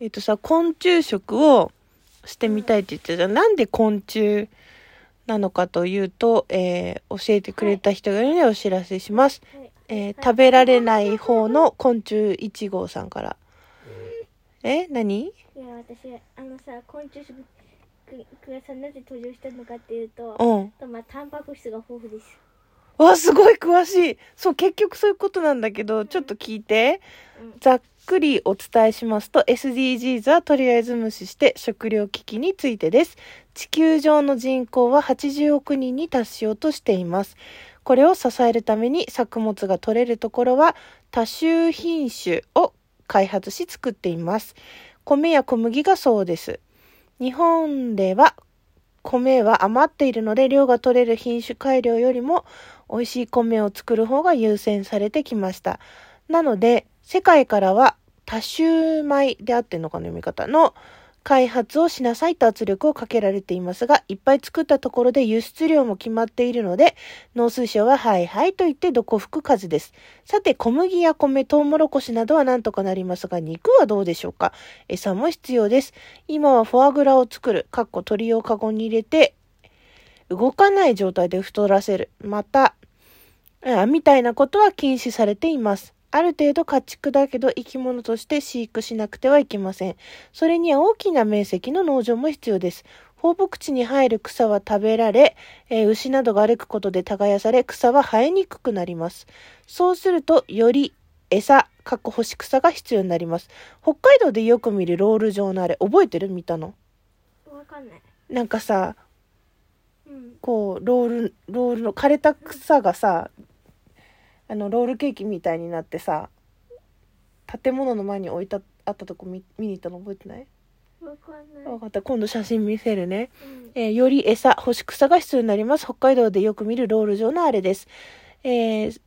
えっとさ、昆虫食をしてみたいって言ってたじゃん。なんで昆虫なのかというと、えー教えてくれた人がいるのでお知らせします。はいえー食べられない方の昆虫1号さんから。え何？いや私あのさ昆虫食がさなぜ登場したのかっていうと、うん。とまあタンパク質が豊富ですわ、すごい詳しい。そう、結局そういうことなんだけど、ちょっと聞いて。うんざっくりお伝えしますと SDGs はとりあえず無視して食糧危機についてです。地球上の人口は80億人に達しようとしています。これを支えるために作物が取れるところは多種品種を開発し作っています。米や小麦がそうです。日本では米は余っているので量が取れる品種改良よりも美味しい米を作る方が優先されてきました。なので、世界からは多種米であってんのかな読み方の開発をしなさいと圧力をかけられていますが、いっぱい作ったところで輸出量も決まっているので、農水省ははいはいと言ってどこ吹く数です。さて、小麦や米、トウモロコシなどはなんとかなりますが、肉はどうでしょうか？餌も必要です。今はフォアグラを作る、かっこ鳥をカゴに入れて、動かない状態で太らせる。また、あみたいなことは禁止されています。ある程度家畜だけど生き物として飼育しなくてはいけません。それには大きな面積の農場も必要です。放牧地に生える草は食べられ、えー牛などが歩くことで耕され、草は生えにくくなります。そうすると、より餌、かっこ干し草が必要になります。北海道でよく見るロール状のあれ、覚えてる？見たの？わかんないなんかさ、うんこうロールロールの枯れた草がさあのロールケーキみたいになってさ建物の前に置いたあったとこ見見に行ったの覚えてない？わかんない。分かった。今度写真見せるね、うん。えーより餌干し草が必要になります。北海道でよく見るロール状のあれです。えー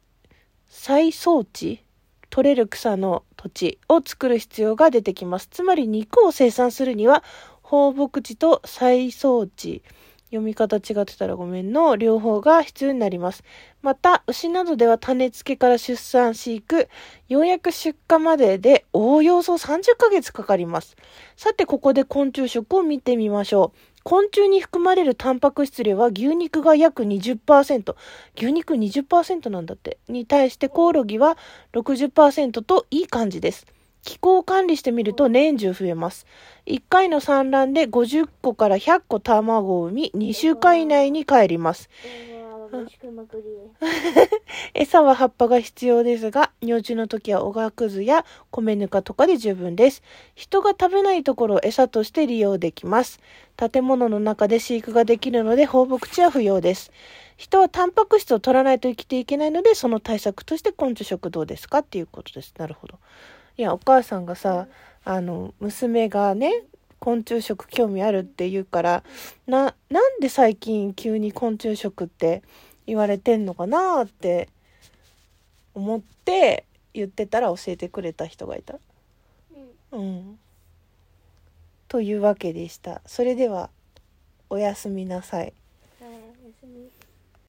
再装地取れる草の土地を作る必要が出てきます。つまり肉を生産するには放牧地と再装地読み方違ってたらごめんの両方が必要になります。また、牛などでは種付けから出産、飼育、ようやく出荷までで、おおよそ30ヶ月かかります。さて、ここで昆虫食を見てみましょう。昆虫に含まれるタンパク質量は牛肉が約20%。牛肉20%なんだって。に対してコオロギは60%といい感じです。気候を管理してみると年中増えます。1回の産卵で50個から100個卵を産み、2週間以内に帰ります。餌は葉っぱが必要ですが、幼虫の時はおがくずや米ぬかとかで十分です。人が食べないところを餌として利用できます。建物の中で飼育ができるので放牧地は不要です。人はタンパク質を取らないと生きていけないので、その対策として昆虫食どうですか？っていうことです。なるほど。いや、お母さんがさ、あの、娘がね、昆虫食興味あるって言うから、な、なんで最近急に昆虫食って言われてんのかなって思って言ってたら教えてくれた人がいた。うんうん。というわけでした。それでは、おやすみなさい。はいおやすみ